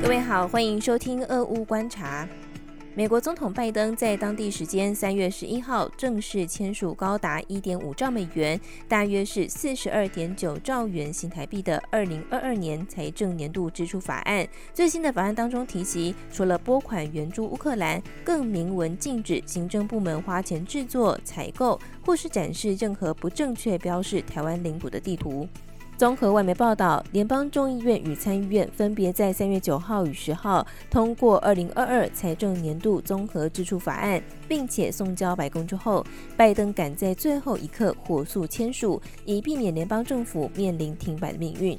各位好，欢迎收听《俄乌观察》。美国总统拜登在当地时间三月十一号正式签署高达一点五兆美元，大约是四十二点九兆元新台币的二零二二年财政年度支出法案。最新的法案当中提及，除了拨款援助乌克兰，更明文禁止行政部门花钱制作、采购或是展示任何不正确标示台湾领土的地图。综合外媒报道，联邦众议院与参议院分别在三月九号与十号通过二零二二财政年度综合支出法案，并且送交白宫之后，拜登赶在最后一刻火速签署，以避免联邦政府面临停摆的命运。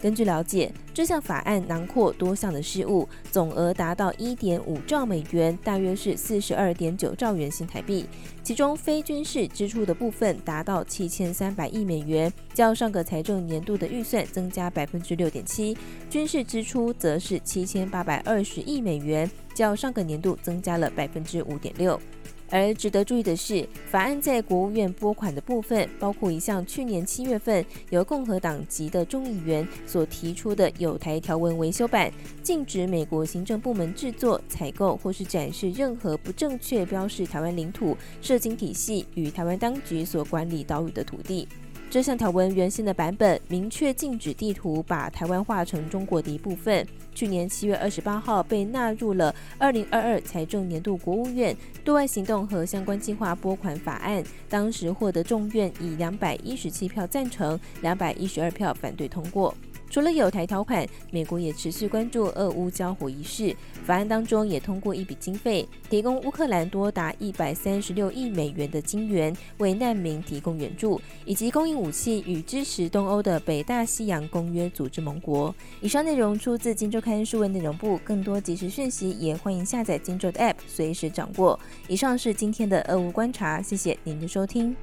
根据了解，这项法案囊括多项的事务，总额达到一点五兆美元，大约是四十二点九兆元新台币。其中非军事支出的部分达到七千三百亿美元，较上个财政年度的预算增加百分之六点七；军事支出则是七千八百二十亿美元，较上个年度增加了百分之五点六。而值得注意的是，法案在国务院拨款的部分，包括一项去年七月份由共和党籍的众议员所提出的有台条文维修版，禁止美国行政部门制作、采购或是展示任何不正确标示台湾领土、涉经体系与台湾当局所管理岛屿的土地。这项条文原先的版本明确禁止地图把台湾划成中国的一部分。去年七月二十八号被纳入了二零二二财政年度国务院对外行动和相关计划拨款法案，当时获得众院以两百一十七票赞成、两百一十二票反对通过。除了有台条款，美国也持续关注俄乌交火一事。法案当中也通过一笔经费，提供乌克兰多达一百三十六亿美元的金援，为难民提供援助，以及供应武器与支持东欧的北大西洋公约组织盟国。以上内容出自《金周刊》数位内容部，更多即时讯息也欢迎下载《金周》的 App，随时掌握。以上是今天的俄乌观察，谢谢您的收听。